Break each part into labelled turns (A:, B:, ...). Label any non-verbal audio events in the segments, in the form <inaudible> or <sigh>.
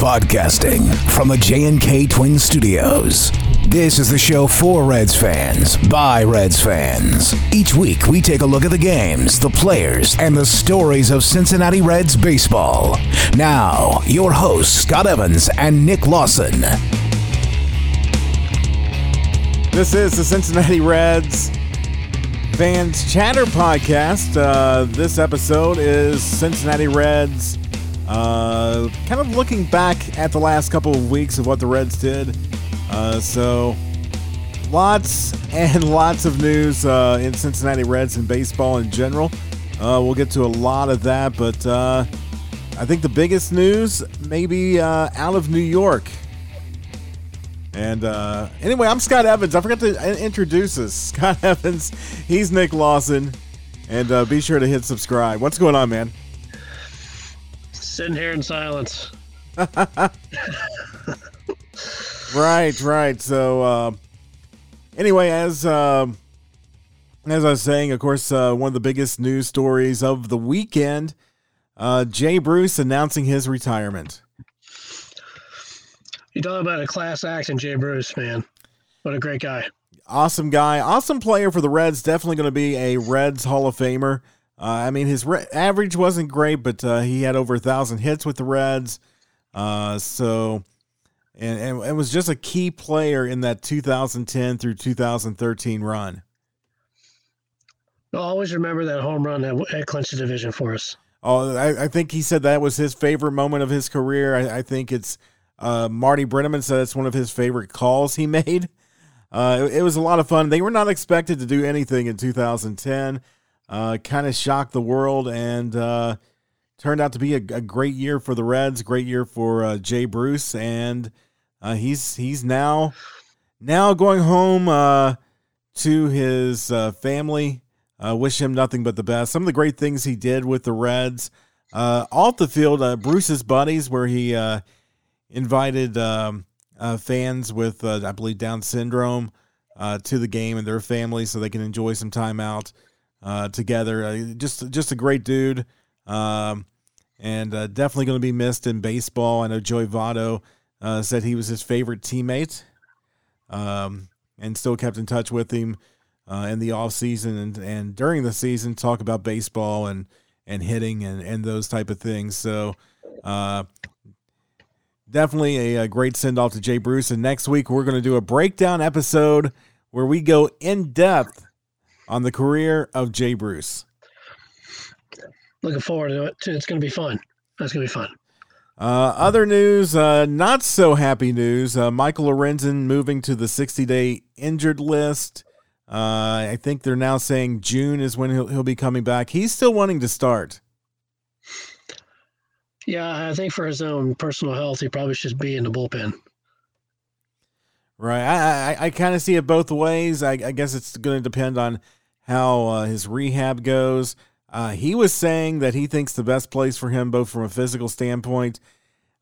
A: Podcasting from the J&K Twin Studios. This is the show for Reds fans by Reds fans. Each week we take a look at the games, the players, and the stories of Cincinnati Reds baseball. Now, your hosts Scott Evans and Nick Lawson.
B: This is the Cincinnati Reds Fans Chatter Podcast. Uh, this episode is Cincinnati Reds uh, kind of looking back at the last couple of weeks of what the Reds did. Uh, so, lots and <laughs> lots of news uh, in Cincinnati Reds and baseball in general. Uh, we'll get to a lot of that, but uh, I think the biggest news maybe uh, out of New York. And anyway, I'm Scott Evans. I forgot to introduce us. <laughs> Scott Evans. He's Nick Lawson. And be sure to hit subscribe. What's going on, man?
C: Sitting here in silence. <laughs>
B: right, right. So, uh, anyway, as uh, as I was saying, of course, uh, one of the biggest news stories of the weekend: uh, Jay Bruce announcing his retirement.
C: You talk about a class act in Jay Bruce, man. What a great guy.
B: Awesome guy. Awesome player for the Reds. Definitely going to be a Reds Hall of Famer. Uh, I mean, his re- average wasn't great, but uh, he had over a thousand hits with the Reds. Uh, so, and, and it was just a key player in that 2010 through 2013 run.
C: I'll always remember that home run that, that clinched the division for us.
B: Oh, I, I, think he said that was his favorite moment of his career. I, I think it's uh, Marty Brennaman said it's one of his favorite calls he <laughs> made. Uh, it, it, was a lot of fun. They were not expected to do anything in 2010. Uh, kind of shocked the world and uh, turned out to be a, a, great year for the Reds. Great year for uh, Jay Bruce, and uh, he's he's now now going home to his family. wish him nothing but the best. Some of the great things he did with the Reds. off the field, Bruce's buddies, where he invited um, uh, fans with, uh, I believe, Down syndrome uh, to the game and their families so they can enjoy some time out uh, together. Uh, just, just a great dude, um, and uh, definitely going to be missed in baseball. I know Joey Votto said he was his favorite teammate, um, and still kept in touch with him in the off season and and during the season. Talk about baseball and and hitting and and those type of things. So. Uh, definitely a, a great send off to Jay Bruce. And next week, we're going to do a breakdown episode where we go in depth on the career of Jay Bruce.
C: Looking forward to it. It's going to be fun. That's going to be fun.
B: Uh, other news, uh, not so happy news. Uh, Michael Lorenzen moving to the 60 day injured list. Uh, I think they're now saying June is when he'll, he'll be coming back. He's still wanting to start.
C: Yeah, I think for his own personal health, he probably should be in the bullpen.
B: Right. I I, I kind of see it both ways. I, I guess it's going to depend on how uh, his rehab goes. Uh, he was saying that he thinks the best place for him, both from a physical standpoint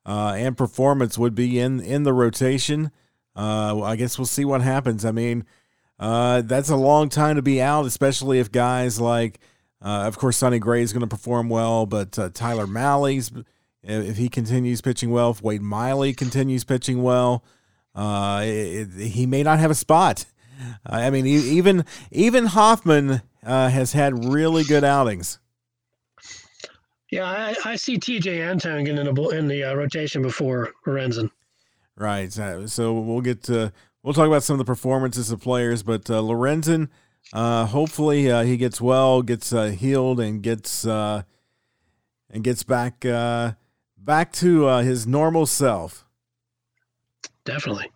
B: uh, and performance, would be in in the rotation. Uh, I guess we'll see what happens. I mean, uh, that's a long time to be out, especially if guys like uh, of course, Sonny Gray is going to perform well, but Tyler Mahle's, if he continues pitching well, if Wade Miley continues pitching well, it, it, he may not have a spot. I mean, even even Hoffman uh, has had really good outings.
C: Yeah, I, I see Tejay Antone getting in, a, in the uh, rotation before Lorenzen.
B: Right. So we'll get to we'll talk about some of the performances of players, but uh, Lorenzen – uh, hopefully uh, he gets well, gets uh, healed, and gets uh, and gets back uh, back to uh, his normal self.
C: Definitely.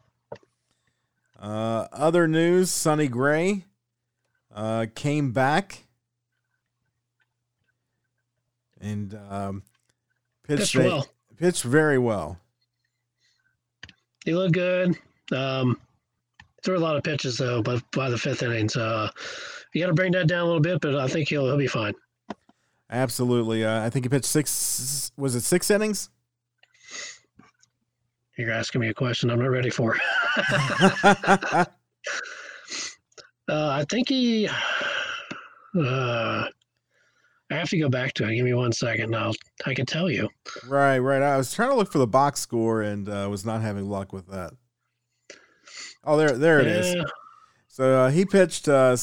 B: Uh, other news: Sonny Gray uh, came back and um, pitched,
C: pitched well.
B: Pitched very well.
C: He looked good. Um, threw a lot of pitches though, but by the fifth inning, so uh, you got to bring that down a little bit. But I think he'll he'll be fine.
B: Absolutely, uh, I think he pitched six. Was it six innings?
C: You're asking me a question I'm not ready for. <laughs> uh, I think he. <sighs> Uh, I have to go back to it. Give me one second now. I can tell you.
B: Right, right. I was trying to look for the box score and uh, was not having luck with that. Oh, there, there it is.
C: Yeah.
B: So uh, he pitched. Uh,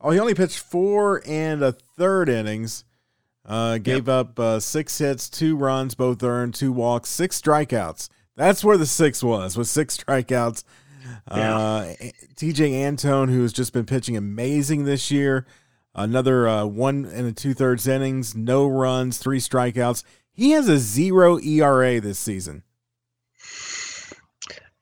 B: oh, he only pitched four and a third innings. Uh, gave up uh, six hits, two runs, both earned, two walks, six strikeouts. That's where the six was. with six strikeouts. Uh, Tejay Antone, who has just been pitching amazing this year, another uh, one and a two thirds innings, no runs, three strikeouts. He has a zero ERA this season.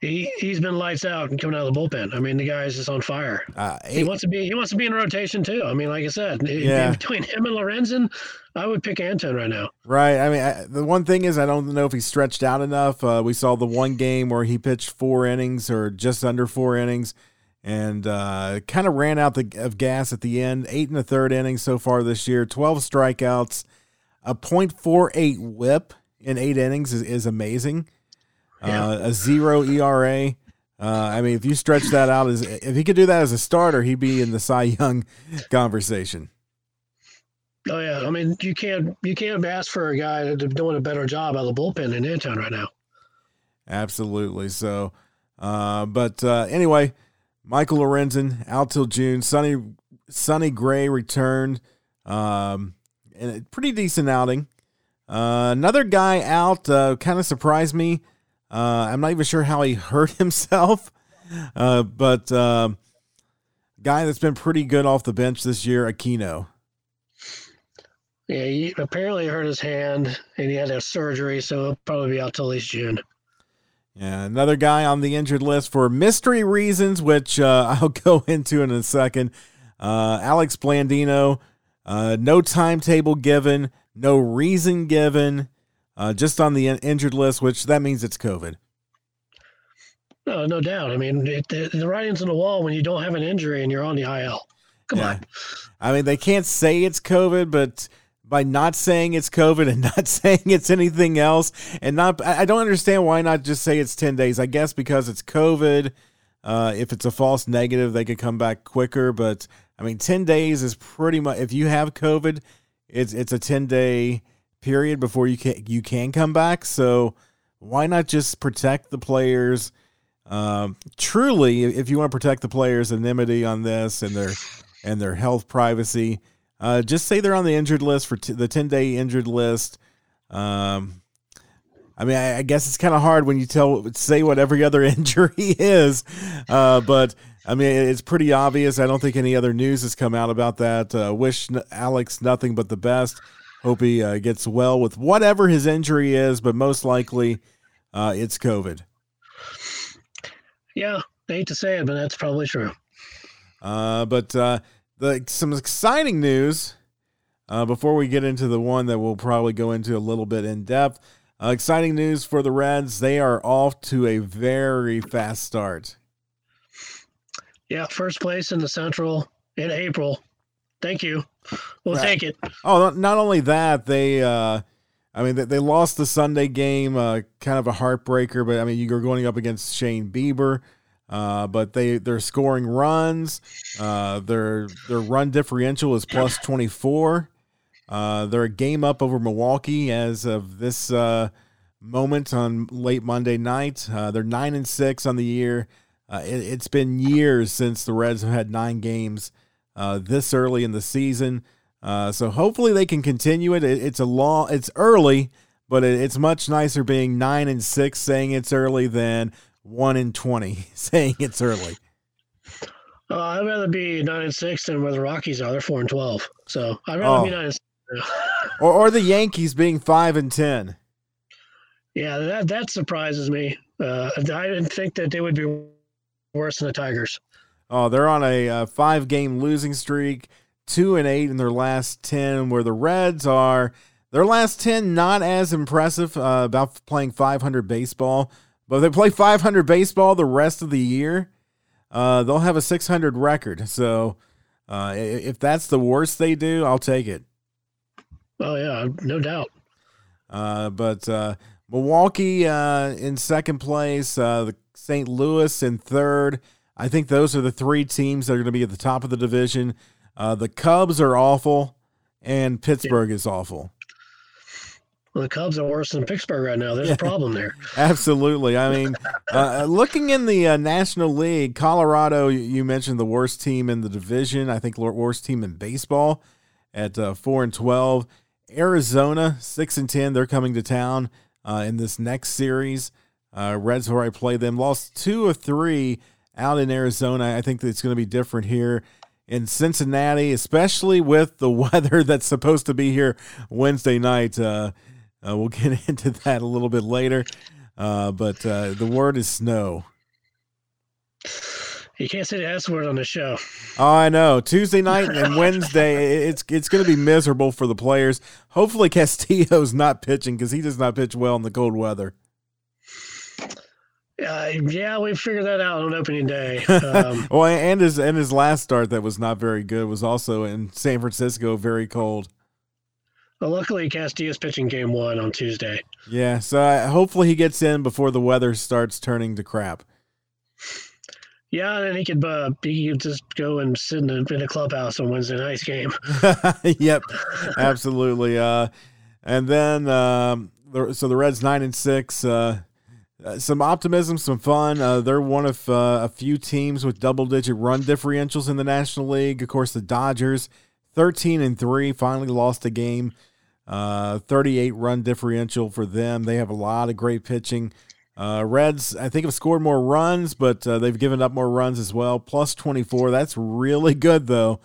C: He he's been lights out and coming out of the bullpen. I mean, the guy's just on fire.
B: Uh,
C: He
B: eight-
C: wants to be he wants to be in rotation too. I mean, like I said,
B: Yeah.
C: between him and Lorenzen, I would pick Antone right now.
B: Right. I mean, I, the one thing is, I don't know if he stretched out enough. Uh, we saw the one game where he pitched four innings or just under four innings and uh, kind of ran out the, of gas at the end. Eight and a third inning so far this year, 12 strikeouts, a .48 whip in eight innings is, is amazing.
C: Yeah.
B: Uh, a zero ERA. Uh, I mean, if you stretch that out as if he could do that as a starter, he'd be in the Cy Young conversation.
C: Oh yeah, I mean, you can't you can't ask for a guy to doing a better job out of the bullpen than Antone right now.
B: Absolutely. So, uh, but uh, anyway, Michael Lorenzen out till June. Sunny Sonny Gray returned, um, and a pretty decent outing. Uh, another guy out uh, kind of surprised me. Uh, I'm not even sure how he <laughs> hurt himself, uh, but um guy that's been pretty good off the bench this year, Aquino.
C: Yeah, he apparently hurt his hand and he had to have surgery, so he'll probably be out till at least June.
B: Yeah, another guy on the injured list for mystery reasons, which uh, <laughs> I'll go into in a second. Uh, Alex Blandino, uh, no timetable given, no reason given, uh, just on the injured list, which that means it's COVID.
C: No, no doubt. I mean, it, the, the writing's on the wall when you don't have an injury and you're on the IL. Come
B: Yeah.
C: on.
B: I mean, they can't say it's COVID, but by not saying it's COVID <laughs> and not saying it's anything else, and not, I I don't understand why not just say it's 10 days. I guess because it's COVID. Uh, if it's a false negative, they could come back quicker. But I mean, 10 days is pretty much, if you have COVID, it's, it's a 10 day period before you can, you can come back. So why not just protect the players? Um, truly, if you want to protect the players' anonymity on this and their and their health privacy. Uh, just say they're on the injured list for t- the 10 day injured list. Um, I mean, I, I guess it's kind of hard when you tell say what every other <laughs> injury is, uh, but I mean it's pretty obvious. I don't think any other news has come out about that. Uh, wish Alex nothing but the best. Hope he uh, gets well with whatever his injury is, but most likely uh, it's COVID.
C: Yeah, I hate to say it, but that's probably true.
B: Uh, but uh, the some exciting news uh, before we get into the one that we'll probably go into a little bit in depth. Uh, exciting news for the Reds. They are off to a very fast start.
C: Yeah, first place in the Central in April. Thank you. We'll
B: Right.
C: take it.
B: Oh, not, only that, they, uh, I mean, they, they lost the Sunday game, uh, kind of a heartbreaker. But I mean, you're going up against Shane Bieber, uh, but they they're scoring runs. Uh, their their run differential is plus 24. Uh, they're a game up over Milwaukee as of this uh, moment on late Monday night. Uh, they're nine and six on the year. Uh, it, it's been years since the Reds have had nine games uh, this early in the season. Uh, so hopefully they can continue it. it it's a long, it's early, but it, it's much nicer being nine and six saying it's early than one and twenty <laughs> saying it's early.
C: Uh, I'd rather be nine and six than where the Rockies are. They're four and twelve. So I'd rather be
B: Oh.
C: nine and six.
B: Or, or the Yankees being five and ten.
C: Yeah, that that surprises me. Uh, I didn't think that they would be worse than the Tigers.
B: Oh, they're on a uh, five game losing streak, two and eight in their last 10, where the Reds are, their last 10, not as impressive uh, about playing 500 baseball, but if they play 500 baseball the rest of the year, uh, they'll have a 600 record. So uh, if that's the worst they do, I'll take it.
C: Oh yeah, no doubt.
B: Uh, but uh, Milwaukee uh, in second place, uh, the St. Louis in third. I think those are the three teams that are going to be at the top of the division. Uh, the Cubs are awful and Pittsburgh yeah. is awful.
C: Well, the Cubs are worse than Pittsburgh right now. There's yeah. a problem there. <laughs>
B: Absolutely. I mean, uh, looking in the uh, National League, Colorado, you mentioned the worst team in the division. I think worst team in baseball at uh, four and twelve. Arizona six and ten. They're coming to town uh, in this next series. Uh, Reds, where I play them, lost two of three out in Arizona. I think it's going to be different here in Cincinnati, especially with the <laughs> weather that's supposed to be here Wednesday night. Uh, uh, we'll get <laughs> into that a little bit later. Uh, but uh, the word is snow.
C: You can't say the S word on the show.
B: Oh, I know. Tuesday night and Wednesday, it's it's going to be miserable for the players. Hopefully, Castillo's not pitching because he does not pitch well in the cold weather.
C: Uh, yeah, we figured that out on opening day. <laughs>
B: Um, well, and his and his last start that was not very good was also in San Francisco, very cold.
C: Well, luckily, Castillo's pitching game one on Tuesday.
B: Yeah, so uh, hopefully he gets in before the weather starts turning to crap.
C: Yeah, and he could uh, he could just go and sit in a, in a clubhouse on Wednesday night's game. <laughs>
B: yep, absolutely. Uh, and then um, the, so the Reds nine and six. Uh, uh some optimism, some fun. Uh, they're one of uh, a few teams with double-digit run differentials in the National League. Of course, the Dodgers, thirteen and three, finally lost a game uh, 38 run differential for them. They have a lot of great pitching. Uh, Reds, I think, have scored more runs, but they've given up more runs as well. Plus 24. That's really good, though.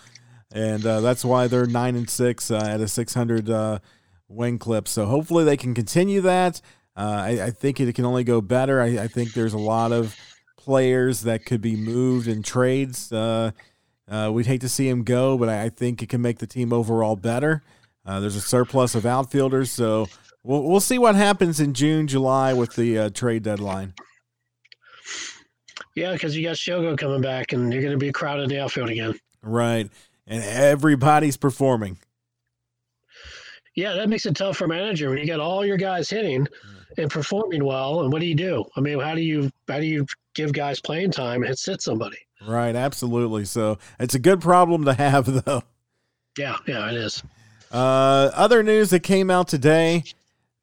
B: And that's why they're 9 and 6 uh, at a 600 uh, win clip. So hopefully they can continue that. Uh, I, I, think it can only go better. I, I, think there's a lot of players that could be moved in trades. we'd hate to see him go, but I, I think it can make the team overall better. Uh, there's a surplus of outfielders, so we'll we'll see what happens in June, July with the uh, trade deadline.
C: Yeah, because you got Shogo coming back, and you're going to be crowded in the outfield again.
B: Right, and everybody's performing.
C: Yeah, that makes it tough for manager when you got all your guys hitting and performing well. And what do you do? I mean, how do you how do you give guys playing time and sit somebody?
B: Right, absolutely. So it's a good problem to have, <laughs> though.
C: Yeah, yeah, it is.
B: Uh, other news that came out today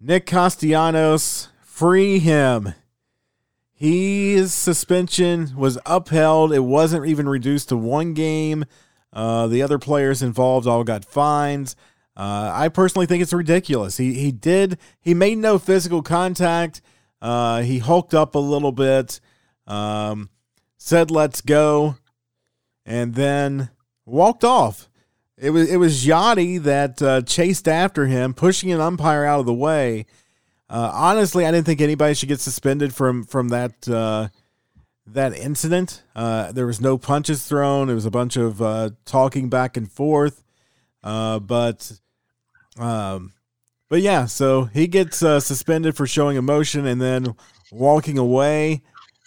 B: Nick Castellanos, free him. His suspension was upheld. It wasn't even reduced to one game. Uh, the other players involved all got fines. Uh, I personally think it's ridiculous. He he did he made no physical contact. Uh, he hulked up a little bit, um, said "Let's go," and then walked off. It was it was Yadi that uh, chased after him, pushing an umpire out of the way. Uh, honestly, I didn't think anybody should get suspended from from that uh, that incident. Uh, there was no punches thrown. It was a bunch of talking back and forth. Uh, but um, but yeah, so he gets suspended for showing emotion and then walking away,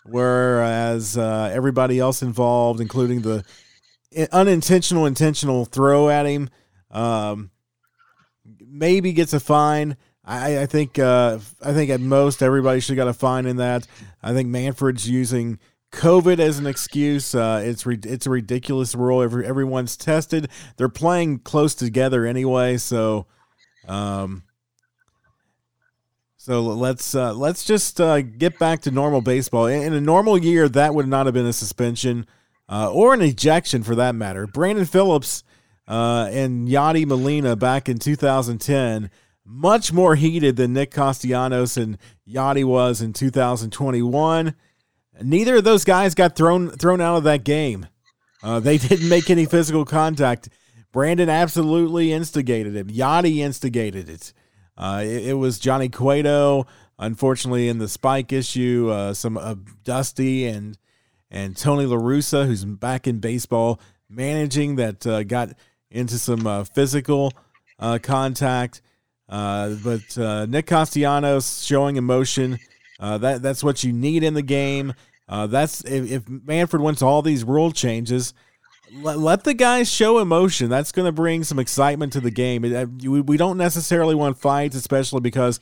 B: whereas everybody else involved, including the unintentional intentional throw at him. Um, maybe gets a fine. I, I think uh, I think at most everybody should got a fine in that. I think Manfred's using COVID as an excuse. Uh, it's re- it's a ridiculous rule. Every, everyone's tested. They're playing close together anyway, so um, so let's uh, let's just uh, get back to normal baseball. In, a normal year, that would not have been a suspension uh, or an ejection for that matter. Brandon Phillips uh, and Yadi Molina back in 2010, much more heated than Nick Castellanos and Yadi was in 2021. Neither of those guys got thrown thrown out of that game. Uh, they didn't make any physical contact. Brandon absolutely instigated it. Yadi instigated it. Uh, it, it, was Johnny Cueto, unfortunately, in the spike issue. Uh, some uh, Dusty and and Tony La Russa, who's back in baseball, managing that uh, got into some uh, physical uh, contact. But Nick Castellanos showing emotion. That that's what you need in the game. that's if, if, Manfred wants all these rule changes, let, let the guys show emotion. That's going to bring some excitement to the game. We, we don't necessarily want fights, especially because,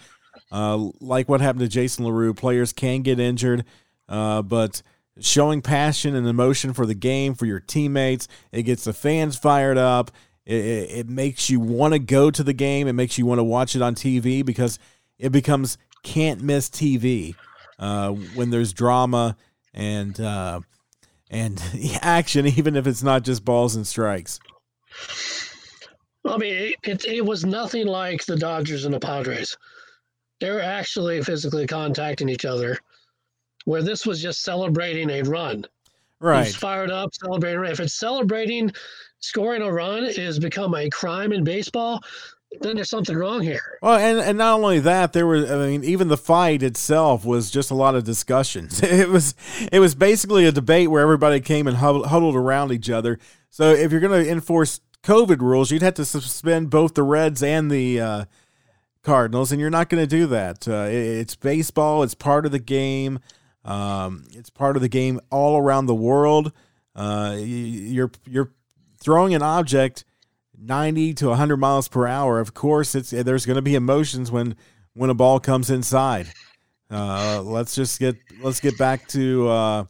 B: like what happened to Jason LaRue, players can get injured. but showing passion and emotion for the game, for your teammates. It gets the fans fired up. It, it, it makes you want to go to the game. It makes you want to watch it on TV because it becomes can't miss TV uh, when there's drama and uh, and <laughs> action, even if it's not just balls and strikes.
C: I mean, it, it, it was nothing like the Dodgers and the Padres. They were actually physically contacting each other, where this was just celebrating a run.
B: Right.
C: He's fired up, celebrating. If it's celebrating scoring a run is become a crime in baseball, then there's something wrong here.
B: Well, and, and not only that, there was I mean, even the fight itself was just a lot of discussions. <laughs> It was it was basically a debate where everybody came and huddled around each other. So if you're going to enforce COVID rules, you'd have to suspend both the Reds and the uh, Cardinals, and you're not going to do that. Uh, it's baseball. It's part of the game. Um, it's part of the game all around the world. Uh, you're you're throwing an object 90 to 100 miles per hour. Of course, it's there's going to be emotions when when a ball comes inside. Uh, let's just get let's get back to uh,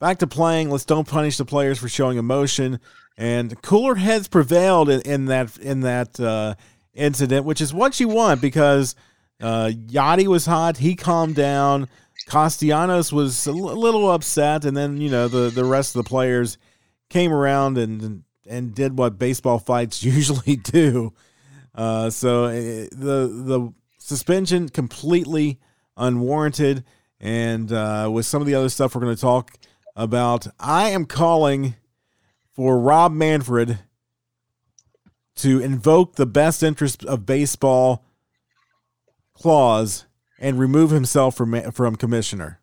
B: back to playing. Let's don't punish the players for showing emotion. And cooler heads prevailed in, in that in that uh, incident, which is what you want because uh, Yadi was hot. He calmed down. Castellanos was a little upset, and then you know the the rest of the players came around and and did what baseball fights <laughs> usually do. Uh, so eh, the the suspension completely unwarranted, and uh, with some of the other stuff we're going to talk about, I am calling for Rob Manfred to invoke the best interest of baseball clause and remove himself from from commissioner.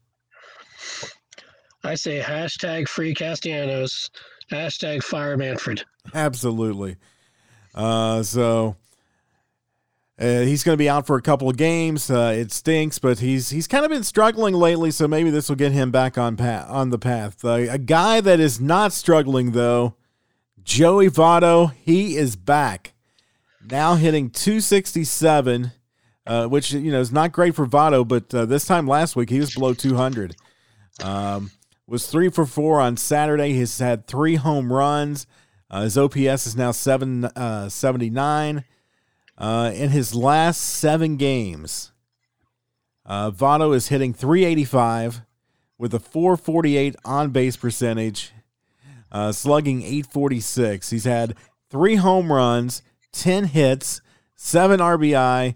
C: I say hashtag free Castellanos, hashtag fire Manfred.
B: Absolutely. Uh, so uh, he's going to be out for a couple of games. Uh, it stinks, but he's he's kind of been struggling lately, so maybe this will get him back on path, on the path. Uh, a guy that is not struggling though Joey Votto, he is back. Now hitting 267, uh, which you know is not great for Votto, but uh, this time last week he was below 200. Um, was three for four on Saturday. He's had three home runs. Uh, his OPS is now 779. Uh, uh, in his last seven games, uh, Votto is hitting 385 with a 448 on base percentage uh, slugging 846. He's had three home runs, 10 hits, seven RBI,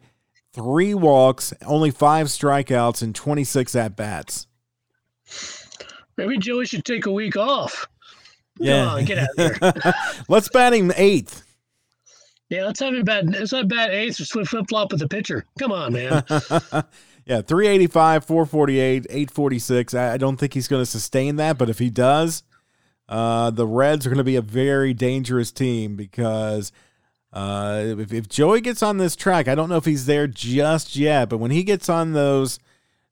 B: three walks, only five strikeouts, and 26 at bats.
C: Maybe Joey should take a week off.
B: Yeah,
C: on, get out there. <laughs>
B: let's bat him eighth.
C: Yeah, let's have him bat. Let's have bat eighth or flip flop with the pitcher. Come on, man. <laughs>
B: yeah, 385, 448, 846. I, I don't think he's going to sustain that, but if he does, uh, the Reds are going to be a very dangerous team because uh, if, if Joey gets on this track, I don't know if he's there just yet, but when he gets on those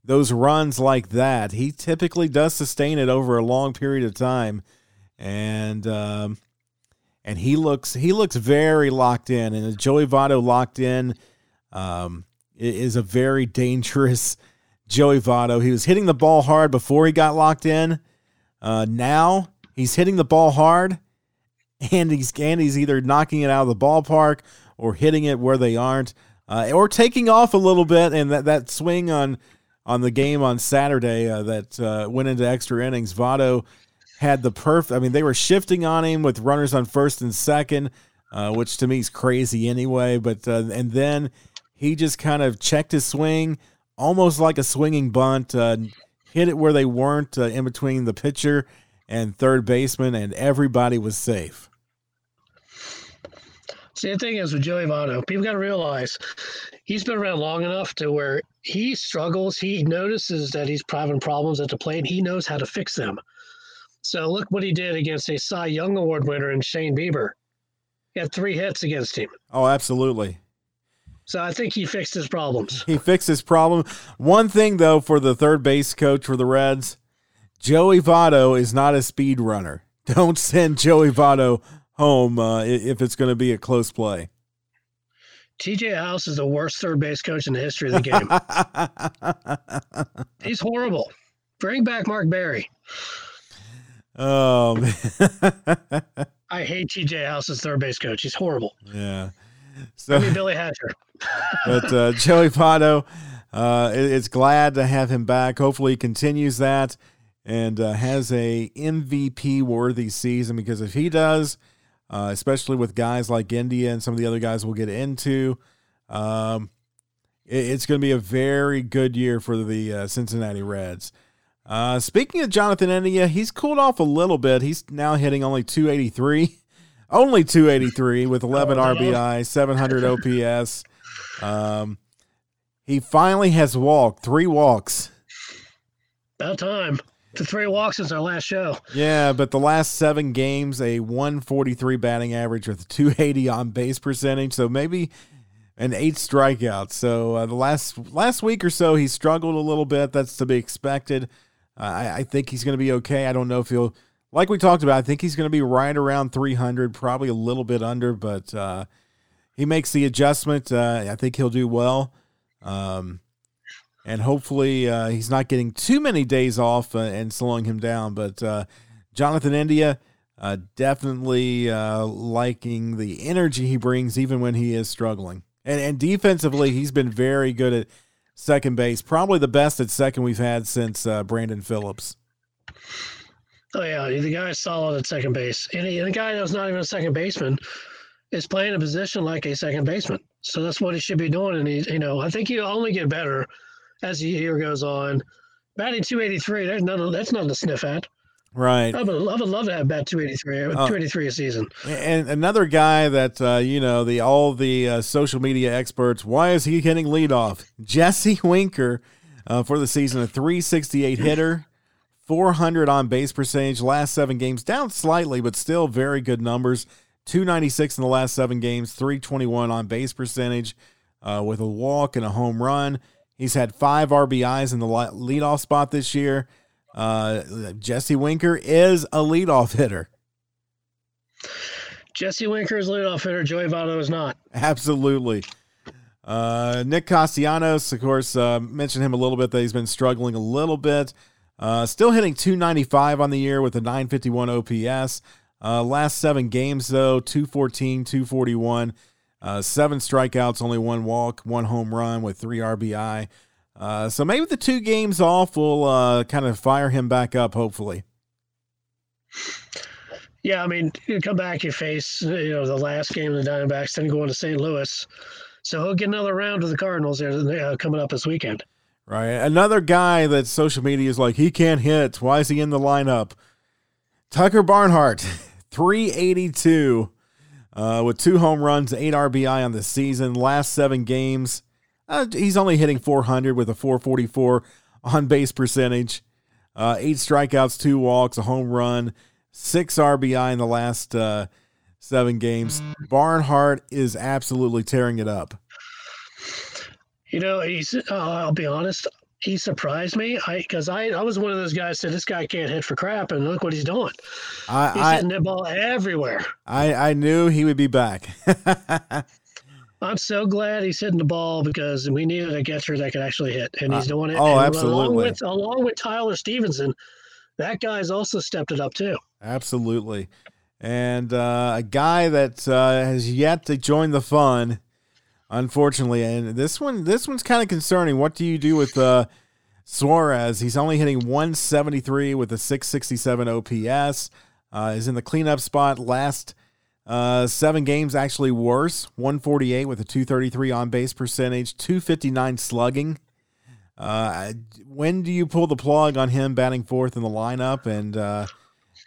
B: those runs like that, he typically does sustain it over a long period of time, and um, and he looks he looks very locked in, and Joey Votto locked in um, is a very dangerous <laughs> Joey Votto. He was hitting the ball hard before he got locked in. Uh, now He's hitting the ball hard, and he's and he's either knocking it out of the ballpark or hitting it where they aren't, uh, or taking off a little bit. And that, that swing on on the game on Saturday uh, that uh, went into extra innings, Votto had the perfect. I mean, they were shifting on him with runners on first and second, uh, which to me is crazy anyway. But uh, and then he just kind of checked his swing, almost like a swinging bunt, uh, hit it where they weren't in between the pitcher and third baseman, and everybody was safe.
C: See, the thing is with Joey Votto, people got to realize he's been around long enough to where he struggles. He notices that he's having problems at the plate. He knows how to fix them. So look what he did against a Cy Young Award winner in Shane Bieber. He had three hits against him.
B: Oh, absolutely.
C: So I think he fixed his problems.
B: He fixed his problem. One thing though, for the third base coach for the Reds, Joey Votto is not a speed runner. <laughs> Don't send Joey Votto home uh, if it's going to be a close play.
C: TJ House is the worst third base coach in the history of the game. <laughs> He's horrible. Bring back Mark Berry.
B: Um, <laughs>
C: I hate TJ House's third base coach. He's horrible.
B: Yeah. So
C: I mean Billy Hatcher. <laughs>
B: but uh, Joey Votto, uh, is glad to have him back. Hopefully, he continues that and uh, has a MVP worthy season because if he does, uh, especially with guys like India and some of the other guys we'll get into, um, it, it's going to be a very good year for the uh, Cincinnati Reds. Uh, speaking of Jonathan India, he's cooled off a little bit. He's now hitting only 283, <laughs> only 283 with 11 oh, RBI, 700 OPS. Um, he finally has walked three walks.
C: About time. The three walks since our last show.
B: Yeah, but the last seven games, a 143 batting average with 280 on base percentage. So maybe an eight strikeouts. So uh, the last last week or so, he struggled a little bit. That's to be expected. Uh, I, I think he's going to be okay. I don't know if he'll, like we talked about, I think he's going to be right around 300, probably a little bit under, but uh, he makes the adjustment. Uh, I think he'll do well. Um, and hopefully uh, he's not getting too many days off uh, and slowing him down. But uh, Jonathan India, uh, definitely uh, liking the energy he brings, even when he is struggling. And, and defensively, he's been very good at second base, probably the best at second we've had since uh, Brandon Phillips.
C: Oh yeah, the guy's solid at second base, and, he, and the guy that's not even a second baseman is playing a position like a second baseman. So that's what he should be doing. And he, you know, I think he'll only get better as the year goes on. Batting 283, there's none, that's nothing to sniff at.
B: Right.
C: I would, I would love to have bat 283, uh, 283 a season.
B: And another guy that, uh, you know, the all the uh, social media experts, why is he hitting leadoff? Jesse Winker uh, for the season, a 368 <laughs> hitter, 400 on base percentage, last seven games, down slightly, but still very good numbers. 296 in the last seven games, 321 on base percentage uh, with a walk and a home run. He's had five RBIs in the leadoff spot this year. Uh, Jesse Winker is a leadoff hitter.
C: Jesse Winker is leadoff hitter. Joey Votto is not.
B: Absolutely. Uh, Nick Castellanos, of course, uh, mentioned him a little bit that he's been struggling a little bit. Uh, still hitting 295 on the year with a 951 OPS. Uh, last seven games, though, 214, 241, uh, seven strikeouts, only one walk, one home run with three RBI. Uh, so maybe the two games off will uh, kind of fire him back up, hopefully.
C: Yeah, I mean, you come back, you face you know the last game of the Diamondbacks, then going to St. Louis, so he'll get another round with the Cardinals there uh, coming up this weekend.
B: Right, another guy that social media is like he can't hit. Why is he in the lineup? Tucker Barnhart. <laughs> 382 uh, with two home runs, eight RBI on the season. Last seven games, uh, he's only hitting 400 with a 444 on base percentage. Uh, eight strikeouts, two walks, a home run, six RBI in the last uh, seven games. Barnhart is absolutely tearing it up.
C: You know, he's. Uh, I'll be honest he surprised me. I because I, I was one of those guys said this guy can't hit for crap, and look what he's doing. I, he's I, hitting the ball everywhere.
B: I I knew he would be back. <laughs>
C: I'm so glad he's hitting the ball because we needed a catcher that could actually hit, and he's uh, doing it.
B: oh, and absolutely.
C: Along with, along with Tyler Stephenson, that guy's also stepped it up too.
B: Absolutely, and uh, a guy that uh, has yet to join the fun unfortunately. And this one, this one's kind of concerning. What do you do with uh, Suarez? He's only hitting 173 with a 667 OPS. Uh, is in the cleanup spot. Last uh, seven games actually worse. 148 with a 233 on base percentage, 259 slugging. Uh, when do you pull the plug on him batting fourth in the lineup? And uh,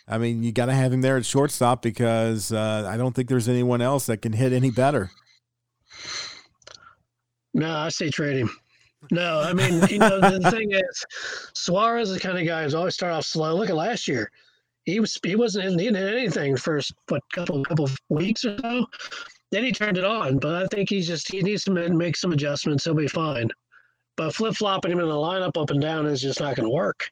B: I mean, you got to have him there at shortstop because uh, I don't think there's anyone else that can hit any better.
C: No, I say trade him. No, I mean, you know, the <laughs> thing is, Suarez is the kind of guy who's always start off slow. Look at last year; he was he wasn't he didn't hit anything first what couple couple weeks or so. Then he turned it on, but I think he's just he needs to make some adjustments. He'll be fine. But flip flopping him in the lineup up and down is just not going to work.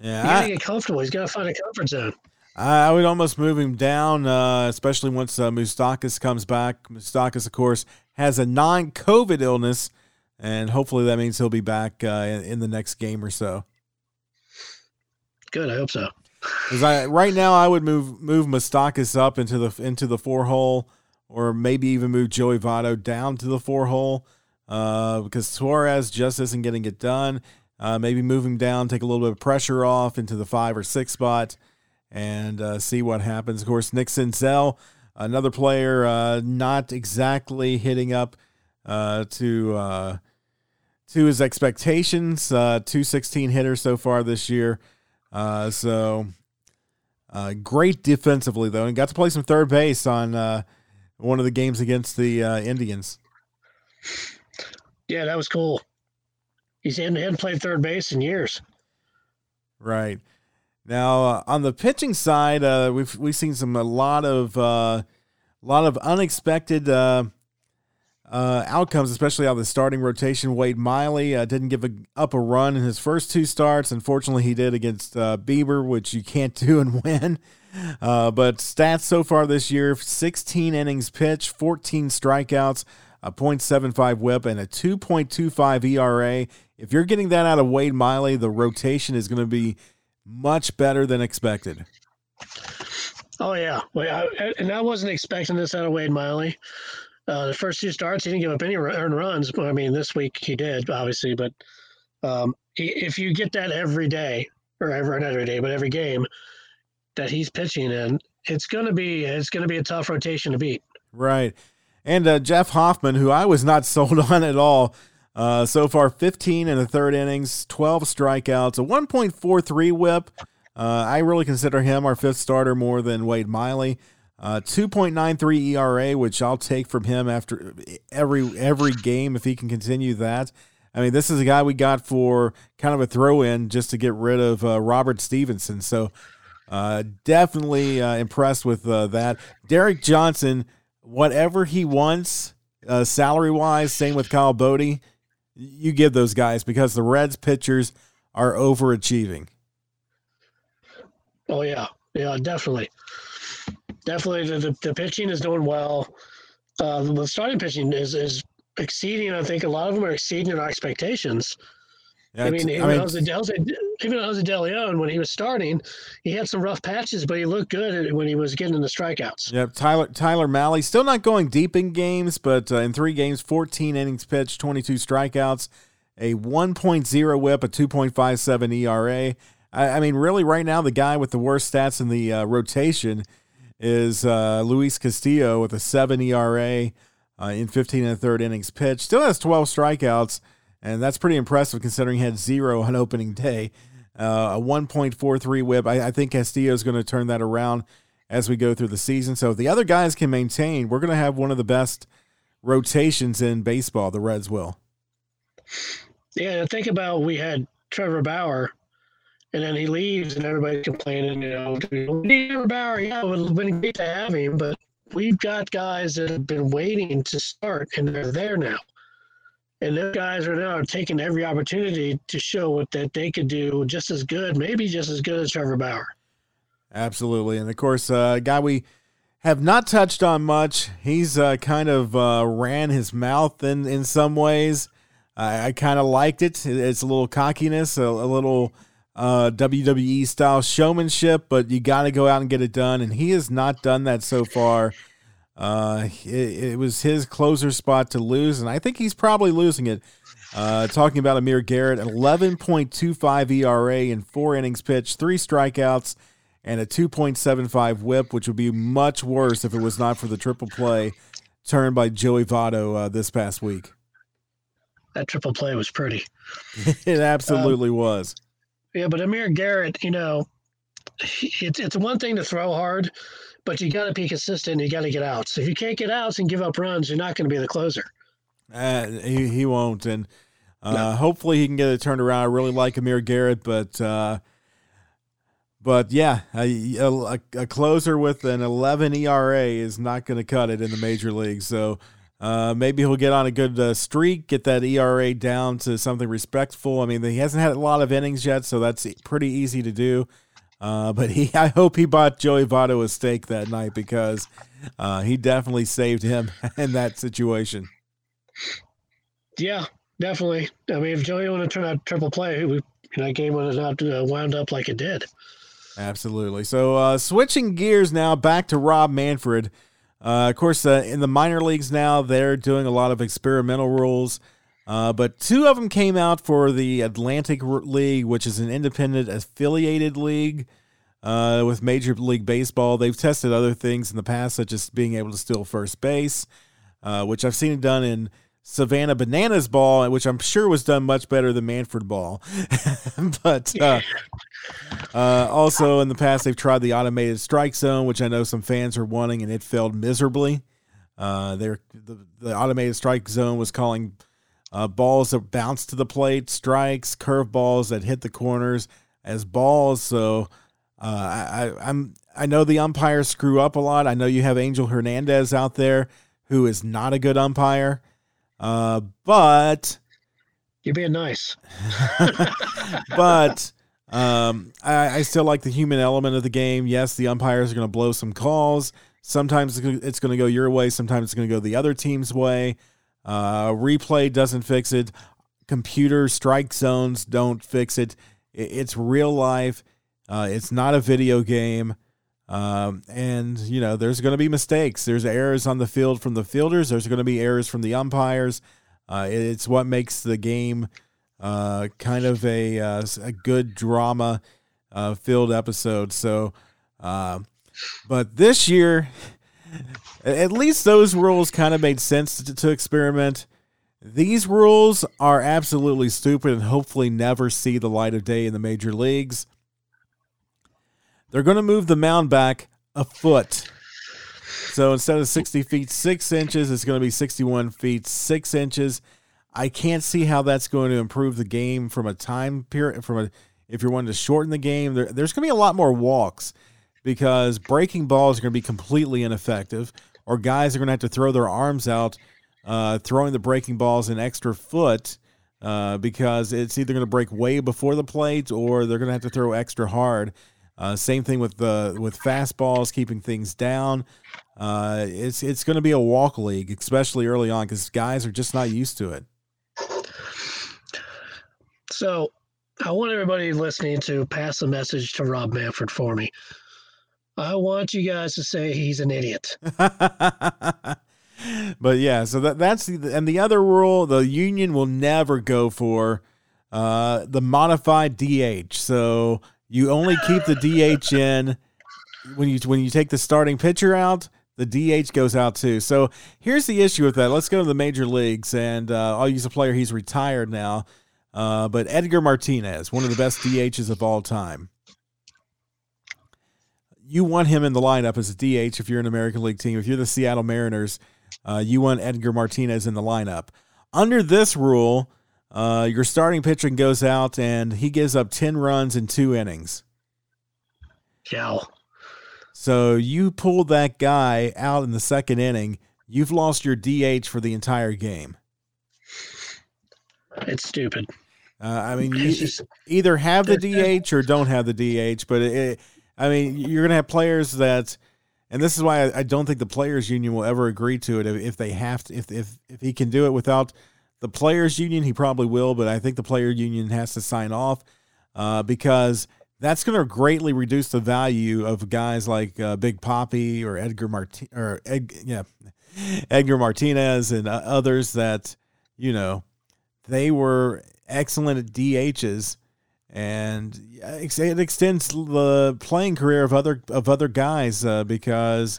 C: Yeah, you got to get comfortable. He's got to find a comfort zone.
B: I would almost move him down, uh, especially once uh, comes back. Moustakas, of course, has a non-COVID illness, and hopefully that means he'll be back uh, in, in, the next game or so.
C: Good, I hope so. <laughs>
B: Because I right now I would move move Moustakas up into the into the four hole, or maybe even move Joey Votto down to the four hole, uh, because Suarez just isn't getting it done. Uh, maybe move him down, take a little bit of pressure off into the five or six spot, and uh, see what happens. Of course, Nick Senzel, another player, uh, not exactly hitting up uh, to uh, to his expectations. Uh, 216 hitters so far this year. Uh, so uh, great defensively though, and got to play some third base on uh, one of the games against the uh, Indians.
C: Yeah, that was cool. He's hadn't, hadn't played third base in years.
B: Right now, uh, on the pitching side, uh, we've we've seen some a lot of uh, a lot of unexpected uh, uh, outcomes, especially out of the starting rotation. Wade Miley didn't give a, up a run in his first two starts. Unfortunately, he did against Bieber, which you can't <laughs> do and win. But stats so far this year 16 innings pitched, 14 strikeouts, a .75 whip, and a 2.25 ERA. If you're getting that out of Wade Miley, the rotation is going to be much better than expected.
C: Oh yeah, well, I, and I wasn't expecting this out of Wade Miley. Uh, the first two starts, he didn't give up any earned runs. I mean, this week he did, obviously. But um, if you get that every day, or every not every day, but every game that he's pitching in, it's gonna be it's gonna be a tough rotation to beat.
B: Right, and uh, Jeff Hoffman, who I was not <laughs> sold on at all. Uh, so far, 15 in the third innings, 12 strikeouts, a 1.43 whip. Uh, I really consider him our fifth starter more than Wade Miley. Uh, 2.93 ERA, which I'll take from him after every every game if he can continue that. I mean, this is a guy we got for kind of a throw in just to get rid of uh, Robert Stephenson. So uh, definitely uh, impressed with that. Derek Johnson, whatever he wants, salary wise, same with Kyle Boddy, you give those guys because the Reds pitchers are overachieving.
C: Oh yeah, yeah, definitely definitely the, the, the pitching is doing well. Uh, the starting pitching is is exceeding. I think a lot of them are exceeding our expectations. Yeah, I mean, even I mean, Jose, Jose, even Jose De Leon, when he was starting, he had some rough patches, but he looked good when he was getting the strikeouts.
B: Yep, Tyler Tyler Mahle still not going deep in games, but uh, in three games, 14 innings pitched, 22 strikeouts, a 1.0 WHIP, a 2.57 ERA. I, I, mean, really, right now, the guy with the worst stats in the uh, rotation is uh, Luis Castillo with a 7 ERA uh, in 15 and a third innings pitched. Still has 12 strikeouts, and that's pretty impressive considering he had zero on opening day. Uh, a 1.43 whip. I, I think Castillo is going to turn that around as we go through the season. So if the other guys can maintain, we're going to have one of the best rotations in baseball. The Reds will.
C: Yeah, think about we had Trevor Bauer and then he leaves, and everybody's complaining. You know, we need Trevor Bauer, yeah, it would have been great to have him, but we've got guys that have been waiting to start, and they're there now. And those guys are now taking every opportunity to show what that they could do just as good, maybe just as good as Trevor Bauer.
B: Absolutely, and of course, uh, guy we have not touched on much. He's uh, kind of uh, ran his mouth in in some ways. I, I kind of liked it. It's a little cockiness, a, a little uh, WWE style showmanship, but you got to go out and get it done. And he has not done that so far. Uh, it, it, was his closer spot to lose, and I think he's probably losing it. Uh, talking about Amir Garrett, 11.25 ERA in four innings pitched, three strikeouts, and a 2.75 whip, which would be much worse if it was not for the triple play turned by Joey Votto uh, this past week.
C: That triple play was pretty. <laughs>
B: it absolutely um, was.
C: Yeah, but Amir Garrett, you know, it's it's one thing to throw hard, but you got to be consistent. You got to get outs. If you can't get outs and give up runs, you're not going to be the closer.
B: Uh, he he won't, and uh, no. hopefully he can get it turned around. I really like Amir Garrett, but uh, but yeah, a, a, a, closer with an 11 ERA is not going to cut it in the major leagues. So uh, maybe he'll get on a good uh, streak, get that ERA down to something respectful. I mean, he hasn't had a lot of innings yet, so that's pretty easy to do. Uh, but he, <laughs> I hope he bought Joey Votto a steak that night because uh, he definitely saved him <laughs> in that situation.
C: Yeah, definitely. I mean, if Joey would have turned out triple play, we, that game would have not uh, wound up like it did.
B: Absolutely. So uh, switching gears now back to Rob Manfred. Uh, of course, uh, in the minor leagues now, they're doing a lot of experimental rules. Uh, but two of them came out for the Atlantic League, which is an independent affiliated league uh, with Major League Baseball. They've tested other things in the past, such as being able to steal first base, uh, which I've seen done in Savannah Bananas Ball, which I'm sure was done much better than Manfred Ball. <laughs> but uh, uh, also in the past, they've tried the automated strike zone, which I know some fans are wanting, and it failed miserably. Uh, the, the automated strike zone was calling uh, balls that bounce to the plate, strikes, curveballs that hit the corners as balls. So uh, I, I'm I know the umpires screw up a lot. I know you have Angel Hernandez out there who is not a good umpire, uh, but
C: you're being nice. <laughs>
B: but um, I, I, still like the human element of the game. Yes, the umpires are going to blow some calls. Sometimes it's going to go your way. Sometimes it's going to go the other team's way. Uh, replay doesn't fix it. Computer strike zones don't fix it. It's real life. Uh, it's not a video game. Um, and, you know, there's going to be mistakes. There's errors on the field from the fielders, there's going to be errors from the umpires. Uh, it's what makes the game uh, kind of a, uh, a good drama uh, filled episode. So, uh, but this year, at least those rules kind of made sense to, to experiment. These rules are absolutely stupid and hopefully never see the light of day in the major leagues. They're going to move the mound back a foot. So instead of 60 feet 6 inches, it's going to be 61 feet 6 inches. I can't see how that's going to improve the game from a time period. From a, if you're wanting to shorten the game, there, there's going to be a lot more walks because breaking balls are going to be completely ineffective, or guys are going to have to throw their arms out, uh, throwing the breaking balls an extra foot uh, because it's either going to break way before the plate or they're going to have to throw extra hard. Uh, same thing with the with fastballs, keeping things down. Uh, it's it's going to be a walk league, especially early on, because guys are just not used to it.
C: So, I want everybody listening to pass a message to Rob Manfred for me. I want you guys to say he's an idiot. <laughs>
B: but yeah, so that that's the and the other rule, the union will never go for uh, the modified DH. So you only keep the DH in when you when you take the starting pitcher out. The DH goes out too. So here's the issue with that. Let's go to the major leagues, and uh, I'll use a player. He's retired now, uh, but Edgar Martinez, one of the best DHs of all time. You want him in the lineup as a DH if you're an American League team. If you're the Seattle Mariners, uh, you want Edgar Martinez in the lineup. Under this rule, uh, your starting pitcher goes out and he gives up 10 runs in two innings.
C: Yeah.
B: So you pull that guy out in the second inning, you've lost your DH for the entire game.
C: It's stupid.
B: Uh, I mean, you just, either have the DH or don't have the DH, but it, I mean, you're going to have players that, and this is why I, don't think the players' union will ever agree to it if, if they have to, if, if, if he can do it without the players' union, he probably will, but I think the player union has to sign off uh, because that's going to greatly reduce the value of guys like uh, Big Poppy or Edgar Marti- or Ed- yeah, Edgar Martinez and uh, others that you know they were excellent at DHs, and it extends the playing career of other of other guys uh, because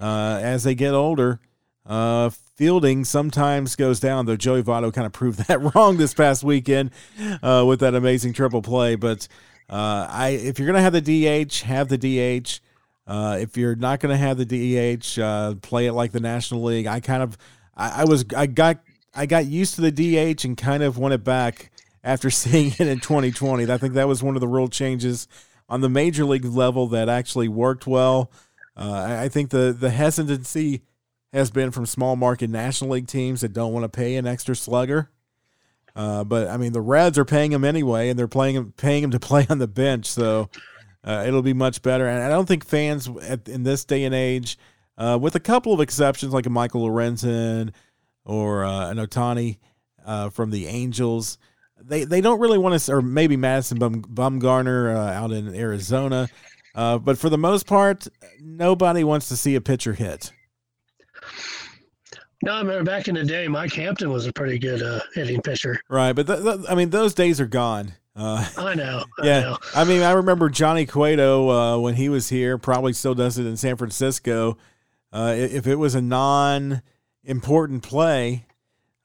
B: uh, as they get older, uh, fielding sometimes goes down, though Joey Votto kind of proved <laughs> that wrong this past weekend uh, with that amazing triple play. But uh, I, if you're going to have the DH, have the DH. Uh, if you're not going to have the DH, uh, play it like the National League. I kind of, I, I, was, I got, I got used to the DH and kind of want it back after <laughs> seeing it in 2020. I think that was one of the rule changes on the major league level that actually worked well. Uh, I, think the the hesitancy has been from small market National League teams that don't want to pay an extra slugger. Uh, but I mean, the Reds are paying him anyway, and they're playing paying him to <laughs> play on the bench, so uh, it'll be much better. And I don't think fans at, in this day and age, uh, with a couple of exceptions like a Michael Lorenzen or uh, an Ohtani uh, from the Angels, they they don't really want to, or maybe Madison Bum, Bumgarner uh, out in Arizona. Uh, but for the most part, nobody wants to see a pitcher hit.
C: No, I remember back in the day, Mike Hampton was a pretty good uh, hitting pitcher.
B: Right, but th- th- I mean, those days are gone. Uh,
C: I know. I <laughs>
B: yeah,
C: know.
B: I mean, I remember Johnny Cueto uh, when he was here. Probably still does it in San Francisco. Uh, if it was a non-important play,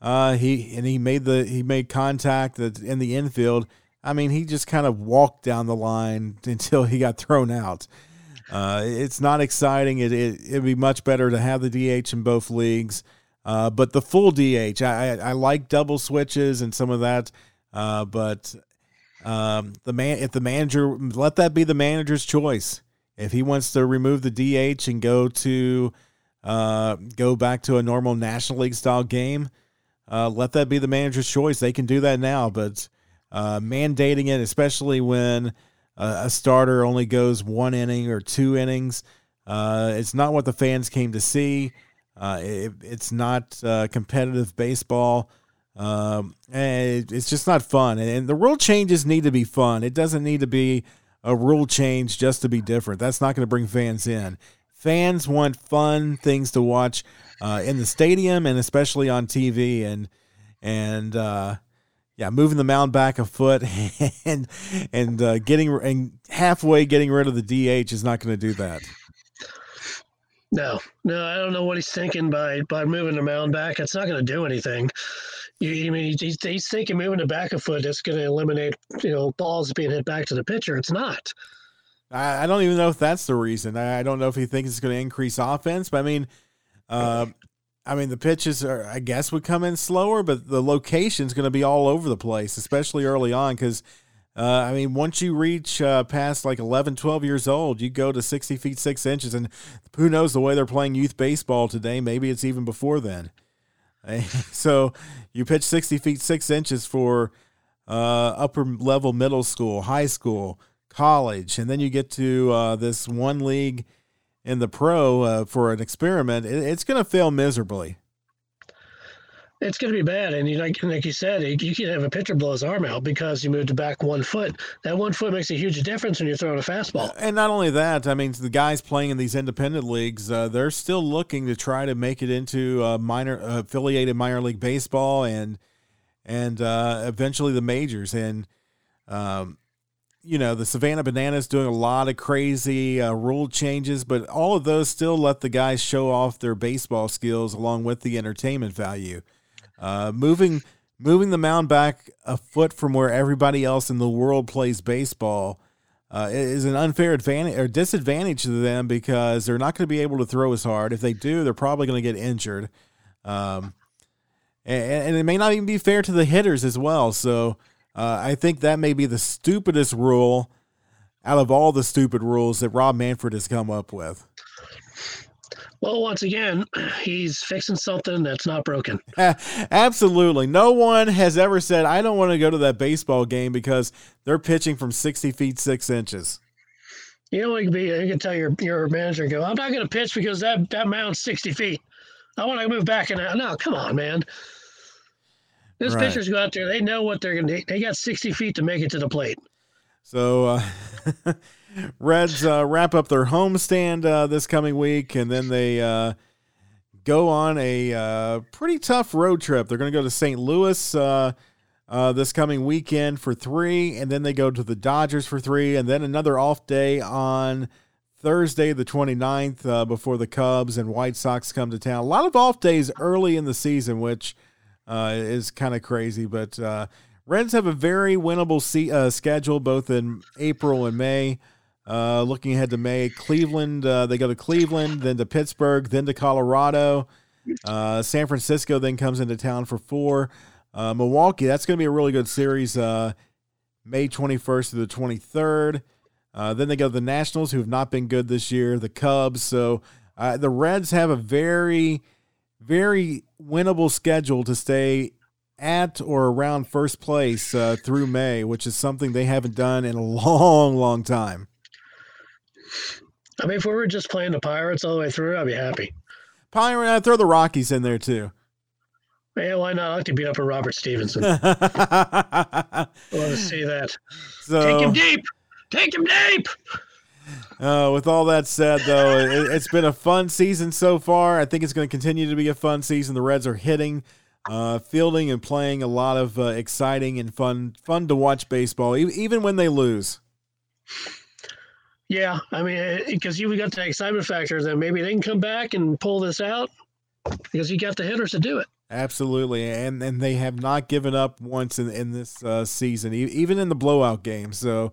B: uh, he and he made the he made contact in the infield. I mean, he just kind of walked down the line <laughs> until he got thrown out. Uh, it's not exciting. It, it it'd be much better to have the DH in both leagues. Uh, but the full DH, I, I I like double switches and some of that. Uh, but um, the man, if the manager let that be the manager's choice. If he wants to remove the DH and go to uh, go back to a normal National League style game, uh, let that be the manager's choice. They can do that now, but uh, mandating it, especially when uh, a starter only goes one inning or two innings, uh, it's not what the fans came to see. Uh, it, it's not competitive baseball. Um, it's just not fun. And the rule changes need to be fun. It doesn't need to be a rule change just to be different. That's not going to bring fans in. Fans want fun things to watch uh, in the stadium and especially on TV. And and uh, yeah, moving the mound back a foot <laughs> and and uh, getting and halfway getting rid of the DH is not going to do that.
C: No, no, I don't know what he's thinking by by moving the mound back. It's not going to do anything. You, I mean, he's, he's thinking moving it back a foot is going to eliminate you know balls being hit back to the pitcher. It's not.
B: I, I don't even know if that's the reason. I, I don't know if he thinks it's going to increase offense, but I mean, uh, I mean the pitches are, I guess, would come in slower, but the location's going to be all over the place, especially early on, because. Uh, I mean, once you reach uh, past like 11, 12 years old, you go to 60 feet 6 inches. And who knows the way they're playing youth baseball today? Maybe it's even before then. <laughs> so you pitch 60 feet 6 inches for uh, upper level middle school, high school, college, and then you get to uh, this one league in the pro uh, for an experiment. It, it's going to fail miserably.
C: It's going to be bad, and you like like you said, you can have a pitcher blow his arm out because you moved it back one foot. That one foot makes a huge difference when you're throwing a fastball.
B: And not only that, I mean, the guys playing in these independent leagues, uh, they're still looking to try to make it into uh, minor uh, affiliated minor league baseball and and uh, eventually the majors. And um, you know, the Savannah Bananas doing a lot of crazy uh, rule changes, but all of those still let the guys show off their baseball skills along with the entertainment value. Uh, moving moving the mound back a foot from where everybody else in the world plays baseball uh, is an unfair advantage or disadvantage to them because they're not going to be able to throw as hard. If they do, they're probably going to get injured. Um, and, and it may not even be fair to the hitters as well. So uh, I think that may be the stupidest rule out of all the stupid rules that Rob Manfred has come up with.
C: Well, once again, <clears throat> he's fixing something that's not broken. <laughs>
B: Absolutely. No one has ever said, I don't want to go to that baseball game because they're pitching from 60 feet 6 inches.
C: You know, you can be you can tell your your manager, go, I'm not going to pitch because that that mound's 60 feet. I want to move back and. No, come on, man. Those
B: Right.
C: pitchers go out there. They know what they're going to. They got 60 feet to make it to the plate.
B: So, uh, <laughs> Reds uh, wrap up their homestand uh, this coming week, and then they uh, go on a uh, pretty tough road trip. They're going to go to St. Louis uh, uh, this coming weekend for three, and then they go to the Dodgers for three, and then another off day on Thursday, the 29th, uh, before the Cubs and White Sox come to town. A lot of off days early in the season, which uh, is kind of crazy, but. Uh, Reds have a very winnable se- uh, schedule both in April and May. Uh, looking ahead to May, Cleveland, uh, they go to Cleveland, then to Pittsburgh, then to Colorado. Uh, San Francisco then comes into town for four. Milwaukee, that's going to be a really good series, May 21st to the 23rd. Uh, then they go to the Nationals, who have not been good this year, the Cubs. So the Reds have a very, very winnable schedule to stay at or around first place uh, through May, which is something they haven't done in a <laughs> long, long time.
C: I mean, if we were just playing the Pirates all the way through, I'd be happy.
B: Probably uh, throw the Rockies in there too.
C: Yeah, why not? I like to beat up a Robert Stephenson. <laughs> I want to see that. Take him deep. Take him deep.
B: Uh, with all that said, though, it, has been a fun season so far. I think it's going to continue to be a fun season. The Reds are hitting, uh, fielding, and playing a lot of uh, exciting and fun, fun to watch baseball, even when they lose.
C: Yeah, I mean, because you've got the excitement factor that maybe they can come back and pull this out because you got the hitters to do it.
B: Absolutely, and and they have not given up once in in this uh, season, even in the blowout game. So,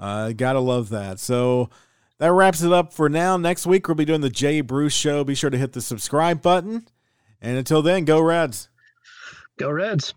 B: uh, gotta love that. So that wraps it up for now. Next week we'll be doing the Jay Bruce Show. Be sure to hit the subscribe button, and until then, go Reds.
C: Go Reds.